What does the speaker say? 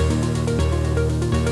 うん。